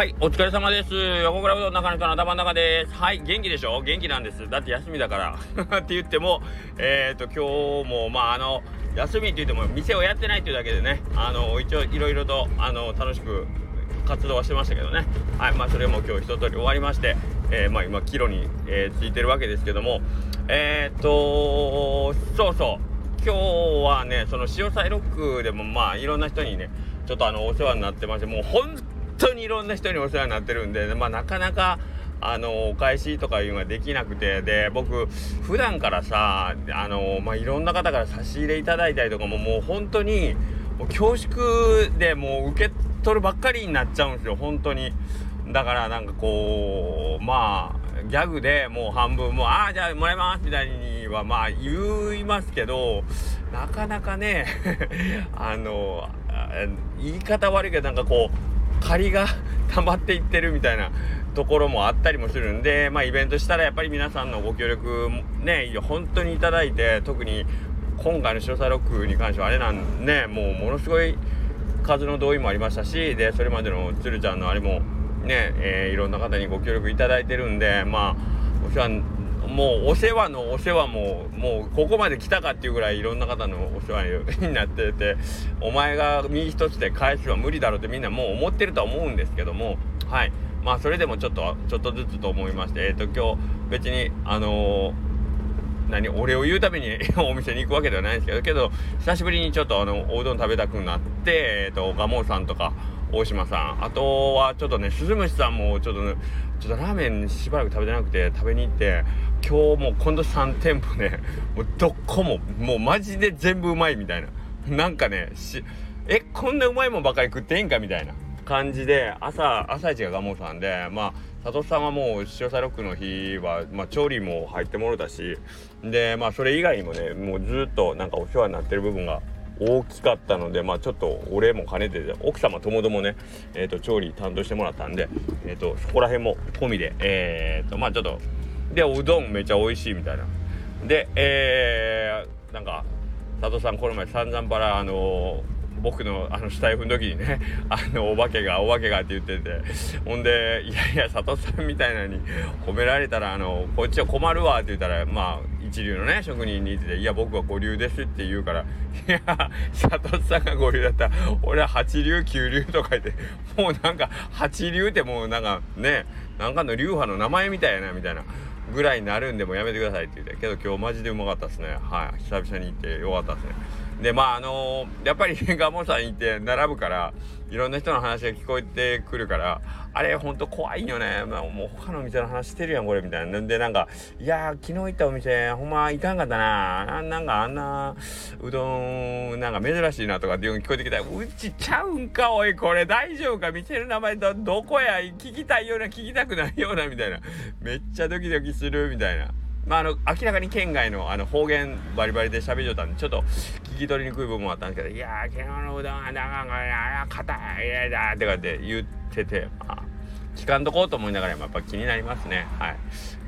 はい、お疲れ様です。横倉うどん中の人の頭の中です。はい、元気でしょ？元気なんです。だって休みだから って言っても、えっ、ー、と、今日も、まあ、あの、休みって言っても、店をやってないっていうだけでね、あの、一応、いろいろと、あの、楽しく活動はしてましたけどね。はい、まあ、それも今日一通り終わりまして、えー、まあ、今、帰路に、えー、ついてるわけですけども、えっ、とそうそう、今日はね、その、潮騒ロックでも、まあ、いろんな人にね、ちょっとあの、お世話になってまして、もう、本当にいろんな人にお世話になってるんで、まあ、なかなかあのお返しとかいうのができなくてで僕普段からさあの、まあ、いろんな方から差し入れいただいたりとかももう本当に恐縮でもう受け取るばっかりになっちゃうんですよ本当に。だからなんかこうまあギャグでもう半分もうああじゃあもらいますみたいにはまあ言いますけどなかなかね あの言い方悪いけどなんかこう借りが溜まっていってるみたいなところもあったりもするんで、まあ、イベントしたらやっぱり皆さんのご協力ね本当にいただいて特に今回の詳細ロックに関してはあれなんねもうものすごい数の同意もありましたしでそれまでのつるちゃんのあれもね、えー、いろんな方にご協力いただいてるんでまあお世話もうお世話のお世話ももうここまで来たかっていうぐらいいろんな方のお世話になっててお前が身一つで返すは無理だろうってみんなもう思ってるとは思うんですけどもはい。まあそれでもちょっとちょっとずつと思いましてえっ、ー、と今日別にあのー、何俺を言うために お店に行くわけではないんですけどけど久しぶりにちょっとあのおうどん食べたくなってえっ、ー、と蒲生さんとか大島さんあとはちょっとね鈴虫さんもちょっと、ね、ちょっとラーメンしばらく食べてなくて食べに行って今日も今度3店舗ね もうどこももうマジで全部うまいみたいな。なんかねしえこんなうまいもんばかり食っていいんかみたいな感じで朝朝一がガモさんでまあ佐藤さんはもう塩サロックの日は、まあ、調理も入ってもろたしでまあそれ以外にもねもうずっとなんかお世話になってる部分が大きかったのでまあちょっとお礼も兼ねて奥様ともどもね、えーと、調理担当してもらったんで、えーと、そこら辺も込みでえっ、ー、とまあちょっとでうどんめちゃ美味しいみたいなでえー、なんか佐藤さんこの前散々バラあのー僕のあの死体踏ん時にね あのお化けがお化けがって言っててほんでいやいや佐藤さんみたいなのに褒められたらあのこっちは困るわって言ったらまあ一流のね職人にいて「いや僕は五流です」って言うから「いや佐藤さんが五流だったら俺は八流九流」とか言ってもうなんか八流ってもうなんかねなんかの流派の名前みたいやなみたいな。ぐらいになるんでもやめてくださいって言ってけど今日マジでうまかったですね。はい。久々に行ってよかったですね。でまああのー、やっぱり ガモさん行って並ぶからいろんな人の話が聞こえてくるからあれほんと怖いよね、まあ、もう他の店の話してるやんこれみたいな。んでなんかいや昨日行ったお店ほんま行かんかったな。なんかあんなうどんなんか珍しいなとかっていうの聞こえてきた。らうちちゃうんかおいこれ。大丈夫か？店の名前どどこや？聞きたいような聞きたくないようなみたいな。めっちゃドキドキするみたいな。まあ、あの明らかに県外のあの方言バリバリで喋りよったんでちょっと聞き取りにくい部分もあったんですけど「いやー昨日のうどんはなかんかあ硬いやだ」とかって言ってて、まあ、聞かんとこうと思いながらやっぱ気になりますねはい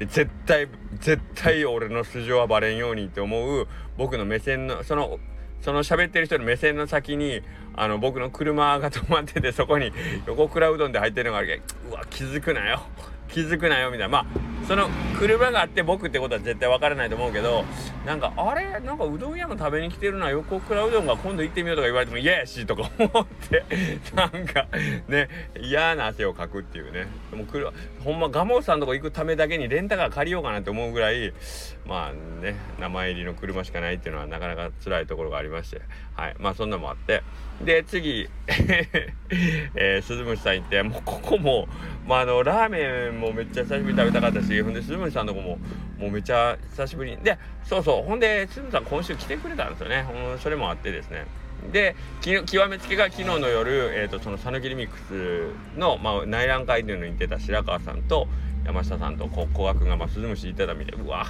絶対絶対俺の素性はバレんようにって思う僕の目線のそのその喋ってる人の目線の先にあの僕の車が止まっててそこに横倉うどんで入ってるのがあるけどうわ気づくなよ気づくなよみたいなまあその車があって僕ってことは絶対分からないと思うけどなんかあれ？なんかうどん屋も食べに来てるな横倉うどんが今度行ってみようとか言われても嫌やしとか思って なんかね嫌な汗をかくっていうね。もうほんま蒲生さんとこ行くためだけにレンタカー借りようかなって思うぐらいまあね名前入りの車しかないっていうのはなかなか辛いところがありまして。はい。まあそんなのもあって。で次。えー、鈴虫さん行ってもうここもまああのラーメンもめっちゃ久しぶりに食べたかったしほんで鈴虫さんのとこももうめっちゃ久しぶりに。でそうそうほんで鈴虫さん今週来てくれたんですよね。ほんそれもあってですね。で極めつけが昨日の夜、えーと、その讃岐リミックスの、まあ、内覧会っていうのに行ってた白川さんと山下さんと古賀君が、まあ、鈴虫行ってたみたい。うわ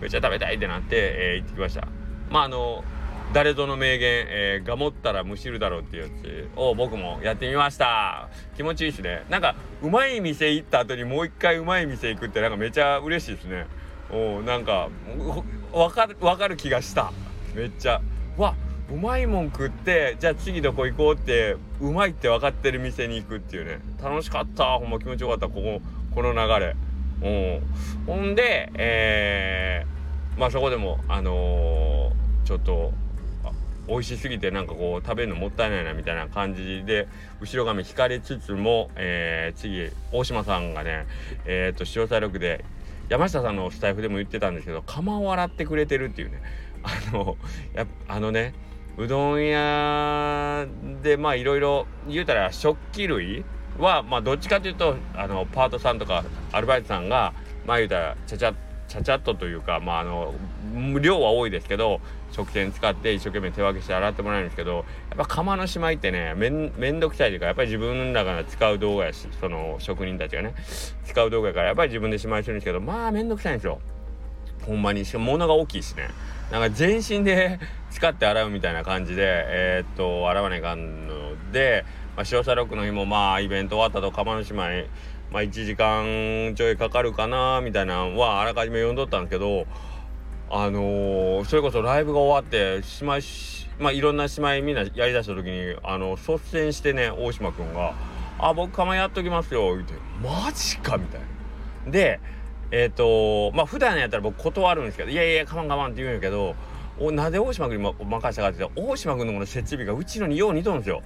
めっちゃ食べたいってなって、えー、行ってきました。まああの誰ぞの名言、えー、がもったらむしるだろうっていうやつを僕もやってみました。気持ちいいですね。なんかうまい店行った後にもう一回うまい店行くってなんかめちゃ嬉しいですね。おなんかわかるわかる気がした。めっちゃ。わうまいもん食ってじゃあ次どこ行こうってうまいって分かってる店に行くっていうね。楽しかった。ほんま気持ちよかった。こここの流れ。うんほんでえー、まあそこでもあのー、ちょっと美味しすぎてなんかこう食べるのもったいないなみたいな感じで後ろ髪引かれつつも、えー、次大島さんがねえっ、と潮彩録で山下さんのスタイフでも言ってたんですけど釜を洗ってくれてるっていうね。あのやあのねうどん屋でまあいろいろ言うたら食器類はまあどっちかというとあのパートさんとかアルバイトさんがまあ言うたらちゃちゃっちゃちゃっとというかまああの量は多いですけど食洗使って一生懸命手分けして洗ってもらえるんですけどやっぱ釜のしまいってねめんめんどくさいというかやっぱり自分らが使う道具やしその職人たちがね使う道具やからやっぱり自分でしまいするんですけどまあめんどくさいんですよ。ほんまにしかも物が大きいしね。なんか全身で使って洗うみたいな感じでえー、っと洗わないかんので、まあ、塩サロックの日もまあイベント終わったと釜の島にまあ1時間ちょいかかるかなみたいなのはあらかじめ読んどったんですけどあのー、それこそライブが終わってしまいまあいろんな姉妹みんなやりだした時にあの率先してね大島君が「あ僕釜やっときますよ」言って「マジか」みたいな。でえっ、ー、とまあ普段やったら僕断るんですけど「いやいやかまんかまん」って言うんやけどおなぜ大島君に任せたかって言ったら大島君のこの設備がうちのによう似とるんですよ。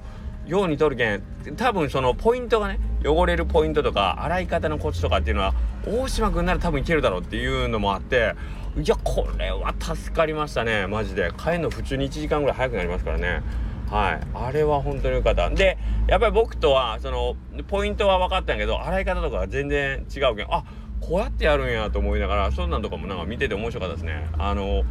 ようにとるけん多分そのポイントがね汚れるポイントとか洗い方のコツとかっていうのは大島君なら多分いけるだろうっていうのもあっていやこれは助かりましたねマジで。帰るの普通に1時間ぐらい早くなりますからね。はい。あれは本当によかった。でやっぱり僕とはそのポイントは分かったんやけど洗い方とか全然違うけんあこうやってやるんやと思いながらそんなんとかもなんか見てて面白かったですね。あの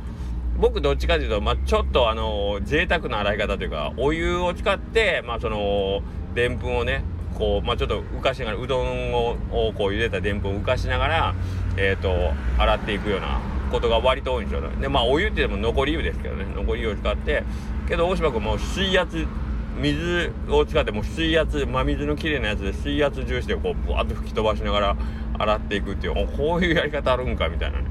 僕どっちかというと、まあ、ちょっとあの贅沢な洗い方というかお湯を使ってまあそのでんぷんをねこう、まあ、ちょっと浮かしながらうどんをこう茹でたでんぷんを浮かしながら、えーと、洗っていくようなことが割と多いんですよね。でまあお湯って言っても残り湯ですけどね残り湯を使ってけど大島君も水圧水を使っても水圧真水のきれいなやつで水圧重視でこうぶわっと吹き飛ばしながら洗っていくっていうこういうやり方あるんかみたいなね。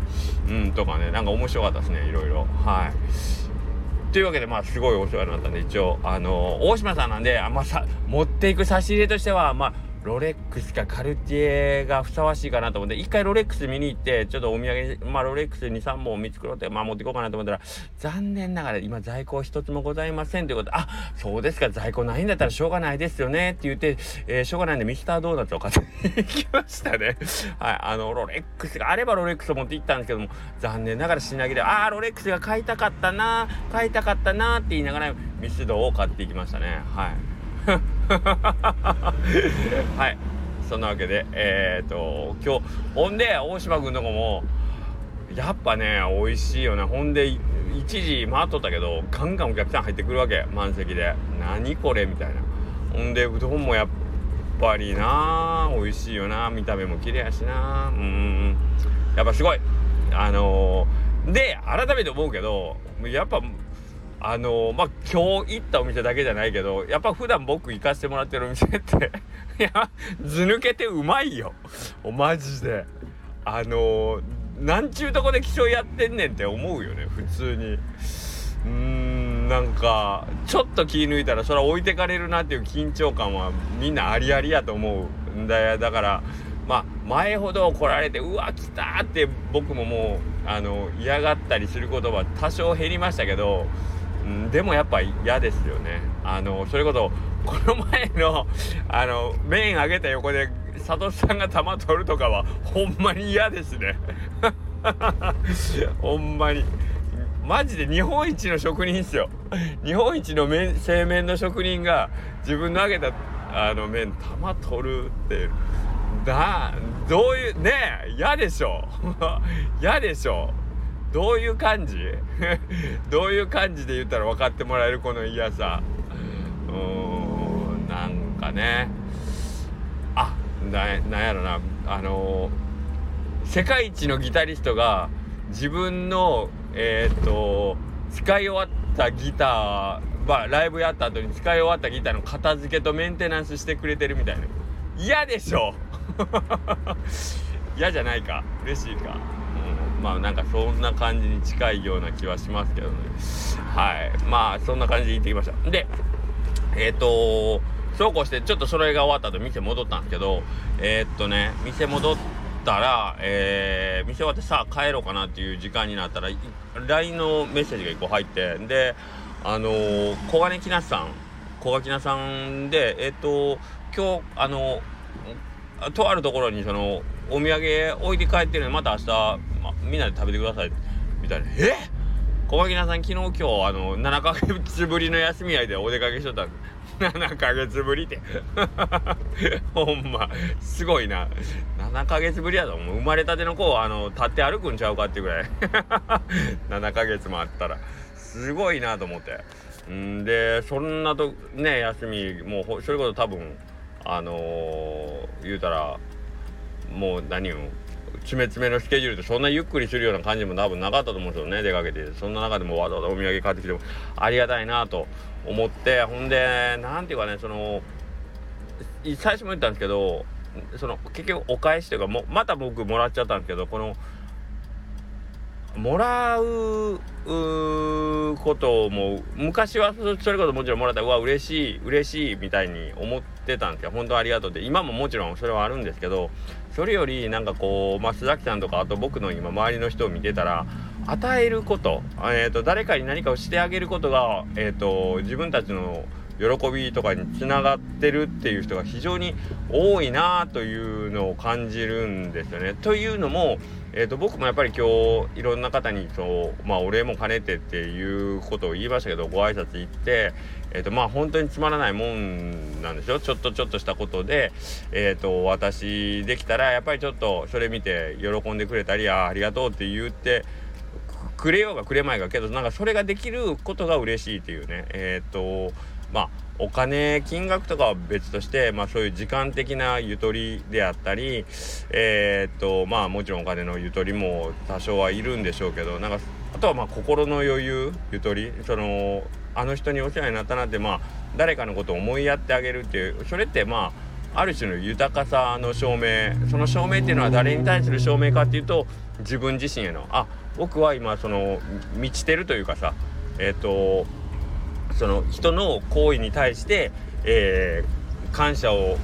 うんとかね。なんか面白かったですねいろいろ。はい。というわけでまあすごいお世話になったんで一応あの大島さんなんであんまさ持っていく差し入れとしてはまあロレックスかカルティエがふさわしいかなと思って一回ロレックス見に行ってちょっとお土産まあロレックス23本見繕ってまあ持っていこうかなと思ったら残念ながら今在庫一つもございませんということであそうですか在庫ないんだったらしょうがないですよねって言って、えー、しょうがないんでミスタードーナツを買ってきましたね。はいあのロレックスがあればロレックスを持って行ったんですけども残念ながら品切れああロレックスが買いたかったな買いたかったなって言いながらミスドを買っていきましたね。はい。はい。そんなわけでえー、っと今日ほんで大島君とこもやっぱね美味しいよね。ほんで一時回っとったけどガンガンお客さん入ってくるわけ。満席で。何これみたいな。ほんでうどんもやっぱりな美味しいよな。見た目も綺麗やしな。うん。やっぱすごい。あのー、で改めて思うけどやっぱあの、まあ今日行ったお店だけじゃないけどやっぱ普段僕行かせてもらってるお店ってい やず抜けてうまいよ。マジで。あのー、なんちゅうとこで気象やってんねんって思うよね普通に。うーんなんかちょっと気抜いたらそれは置いてかれるなっていう緊張感はみんなありありやと思うんだよ。だからまあ前ほど来られてうわ来たって僕ももうあの嫌がったりすることは多少減りましたけどでもやっぱ嫌ですよね。あのそれこそこの前のあの麺揚げた横で佐藤さんが玉取るとかはほんまに嫌ですね。ほんまに。マジで日本一の職人っすよ。日本一の麺製麺の職人が自分の揚げたあの麺玉取るってだどういうねえ嫌でしょ。嫌でしょ。どういう感じ？どういう感じで言ったら分かってもらえるこの嫌さ？うーんなんかね。あななんやろな。あの、世界一のギタリストが自分のえっ、と使い終わったギターまあライブやった後に使い終わったギターの片付けとメンテナンスしてくれてるみたいな。嫌でしょ？嫌じゃないか。嬉しいか、まあなんかそんな感じに近いような気はしますけどね。はい。まあそんな感じで行ってきました。でえっ、ー、とそうこうしてちょっとそれが終わった後店戻ったんですけどえー、っとね店戻ったら、えー、店終わってさあ帰ろうかなっていう時間になったら LINE のメッセージが1個入ってであのー、小金木梨さん。小垣菜さんでえっと今日あのとあるところにそのお土産置いて帰ってるのでまた明日、ま、みんなで食べてください。みたいな「え？小垣菜さん昨日今日あの7ヶ月ぶりの休み合いでお出かけしとったん7ヶ月ぶりって。ほんま。すごいな。7ヶ月ぶりやともう生まれたての子あの立って歩くんちゃうかってぐらい。7ヶ月もあったら。すごいなと思って。んでそんなとね休みもうそれこそ多分あのー、言うたらもう何を詰め詰めのスケジュールでそんなゆっくりするような感じも多分なかったと思うんですよね出かけて。そんな中でもわざわざお土産買ってきてもありがたいなと思ってほんで何ていうかねその最初も言ったんですけどその結局お返しというかもまた僕もらっちゃったんですけどこのもらうことも昔はそれこそもちろんもらったらうわ嬉しい嬉しいみたいに思ってたんですよ本当ありがとうって今ももちろんそれはあるんですけどそれよりなんかこう、ま、須崎さんとかあと僕の今周りの人を見てたら与えること,、えーと、誰かに何かをしてあげることが、えーと自分たちの喜びとかにつながってるっていう人が非常に多いなというのを感じるんですよね。というのも、えーと、僕もやっぱり今日いろんな方にそうまあお礼も兼ねてっていうことを言いましたけどご挨拶行って、えーとまあ本当につまらないもんなんですよちょっとちょっとしたことで、えーと、私できたらやっぱりちょっとそれ見て喜んでくれたりあありがとうって言ってくれようがくれまいがけどなんかそれができることが嬉しいっていうね。えっ、ー、とまあお金金額とかは別として、まあ、そういう時間的なゆとりであったりえー、っとまあもちろんお金のゆとりも多少はいるんでしょうけどなんかあとはまあ心の余裕ゆとりそのあの人にお世話になったなってまあ誰かのことを思いやってあげるっていうそれってまあある種の豊かさの証明その証明っていうのは誰に対する証明かっていうと自分自身へのあ僕は今その満ちてるというかさえっ、とその人の行為に対して、えー、感謝を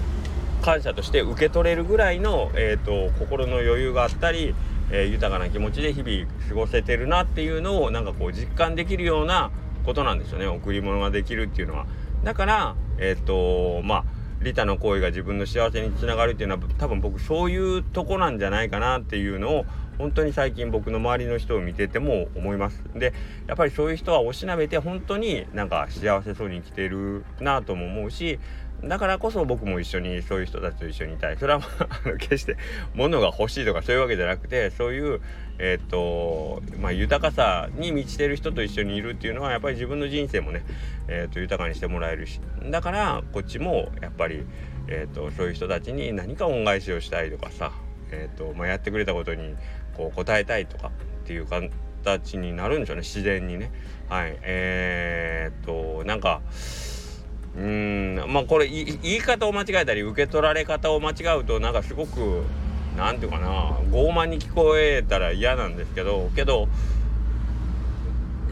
感謝として受け取れるぐらいの、えーと、心の余裕があったり、えー、豊かな気持ちで日々過ごせてるなっていうのをなんかこう実感できるようなことなんですよね贈り物ができるっていうのは。だからえ、ー、とまあ利他の行為が自分の幸せにつながるっていうのは多分僕そういうとこなんじゃないかなっていうのを本当に最近僕の周りの人を見てても思います。でやっぱりそういう人はおしなべて本当になんか幸せそうに生きてるなとも思うしだからこそ僕も一緒にそういう人たちと一緒にいたい。それはあの決して物が欲しいとかそういうわけじゃなくてそういうえっ、とまあ豊かさに満ちてる人と一緒にいるっていうのはやっぱり自分の人生もね、えーと、豊かにしてもらえるしだからこっちもやっぱり、えーと、そういう人たちに何か恩返しをしたいとかさ、えーとまあ、やってくれたことにこう答えたいとかっていう形になるんでしょうね自然にね。はいえー、っとなんかうんまあこれ言い方を間違えたり受け取られ方を間違うとなんかすごく何て言うかな傲慢に聞こえたら嫌なんですけどけど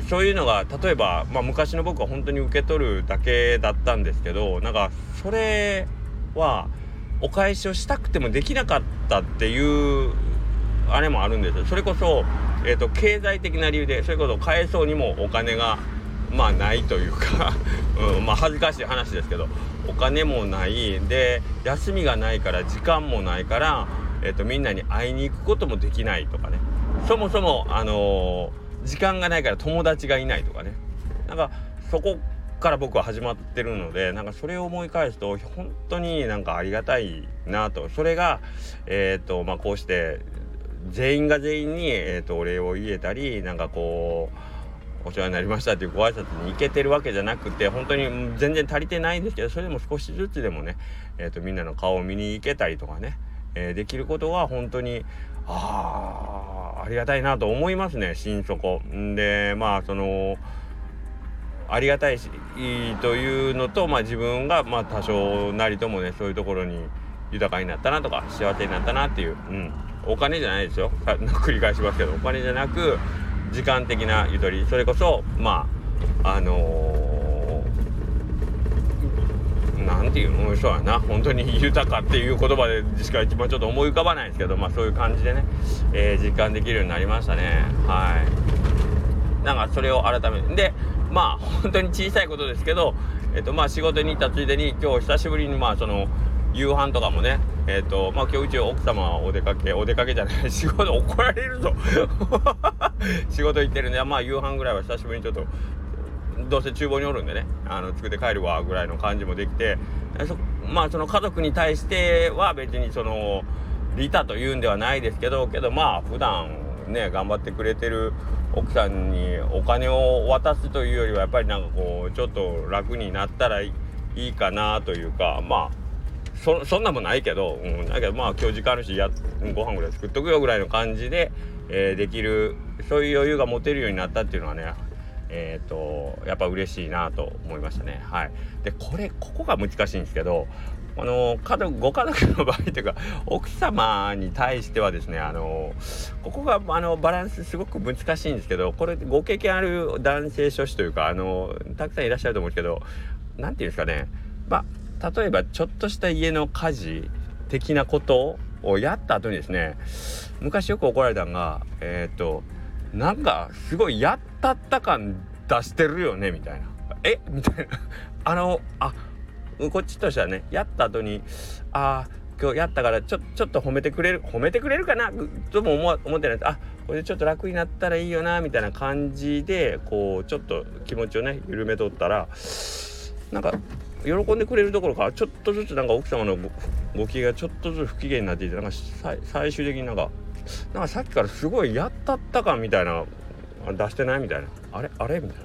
そういうのが例えば、まあ、昔の僕は本当に受け取るだけだったんですけどなんかそれはお返しをしたくてもできなかったっていうあれもあるんですよ。それこそ、えーと、経済的な理由でそれこそ返そうにもお金がまあないというか うん、まあ恥ずかしい話ですけどお金もない。で休みがないから時間もないから、えーと、みんなに会いに行くこともできないとかね。そもそも、あのー、時間がないから友達がいないとかね。なんかそこから僕は始まってるのでなんかそれを思い返すと本当になんかありがたいなと。それがえ、ー、とまあこうして全員が全員に、えーと、お礼を言えたりなんかこうお世話になりましたっていうご挨拶に行けてるわけじゃなくて本当に全然足りてないんですけどそれでも少しずつでもね、えーと、みんなの顔を見に行けたりとかね、え、できることは本当にああありがたいなと思いますね心底。でまあそのありがたいしというのと、まあ、自分がまあ多少なりともねそういうところに豊かになったなとか幸せになったなっていう、うん、お金じゃないですよ。繰り返しますけどお金じゃなく時間的なゆとり。それこそまああのー、なんていうのそうやな。本当に豊かっていう言葉でしか一番ちょっと思い浮かばないんですけどまあそういう感じでね、えー、実感できるようになりましたね。はい。なんかそれを改めて。でまあ本当に小さいことですけどえっとまあ仕事に行ったついでに今日久しぶりにまあその夕飯とかもねえっ、とまあ今日うち奥様はお出かけお出かけじゃない 仕事怒られるぞ。仕事行ってるんでまあ夕飯ぐらいは久しぶりにちょっとどうせ厨房におるんでねあの作って帰るわぐらいの感じもできてまあその家族に対しては別にその利他というんではないですけどけどまあ普段ね頑張ってくれてる奥さんにお金を渡すというよりはやっぱりなんかこうちょっと楽になったらいいかなというかまあそそんなもないけど、うん、だけどまあ今日時間あるしやご飯ぐらい作っとくよぐらいの感じで、えー、できるそういう余裕が持てるようになったっていうのはねえーと、やっぱ嬉しいなと思いましたね。はい、でこれここが難しいんですけどあの家族ご家族の場合というか奥様に対してはですねあのここがあのバランスすごく難しいんですけどこれご経験ある男性諸子というかあのたくさんいらっしゃると思うんですけど何て言うんですかねまあ例えばちょっとした家の家事的なことをやった後にですね昔よく怒られたのがえっ、ー、となんかすごいやったった感出してるよねみたいな。え？みたいな。あのあこっちとしてはねやった後にあ今日やったからちょちょっと褒めてくれる褒めてくれるかな？とも思思ってない。あこれでちょっと楽になったらいいよなみたいな感じでこうちょっと気持ちをね緩めとったらなんか喜んでくれるところからちょっとずつなんか奥様のご機嫌がちょっとずつ不機嫌になっていてなんか最終的になんかなんかさっきからすごいやったった感みたいな出してないみたいな。あれ？あれ？みたい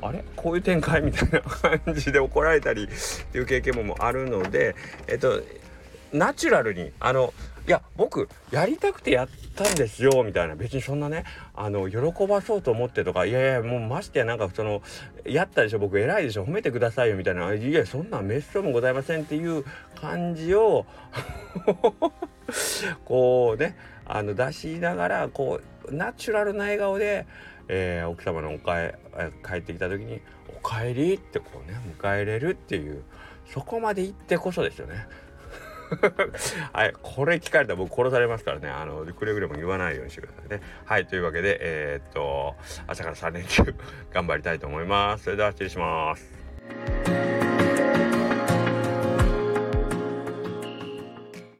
な。あれ？こういう展開みたいな感じで怒られたりっていう経験もあるのでえっとナチュラルにあのいや僕やりたくてやったんですよみたいな。別にそんなねあの喜ばそうと思ってとかいやいやもうましてやなんかそのやったでしょ僕偉いでしょ褒めてくださいよみたいな。いやそんなめっそうもございませんっていう感じを こうねあの出しながらこうナチュラルな笑顔で、えー、奥様のおかえ帰ってきた時に「おかえり」ってこうね迎えれるっていうそこまで行ってこそですよね。はい、これ聞かれたら僕殺されますからね、あの、くれぐれも言わないようにしてくださいね。はい、というわけで、えー、っと、朝から3連休頑張りたいと思います。それでは失礼します。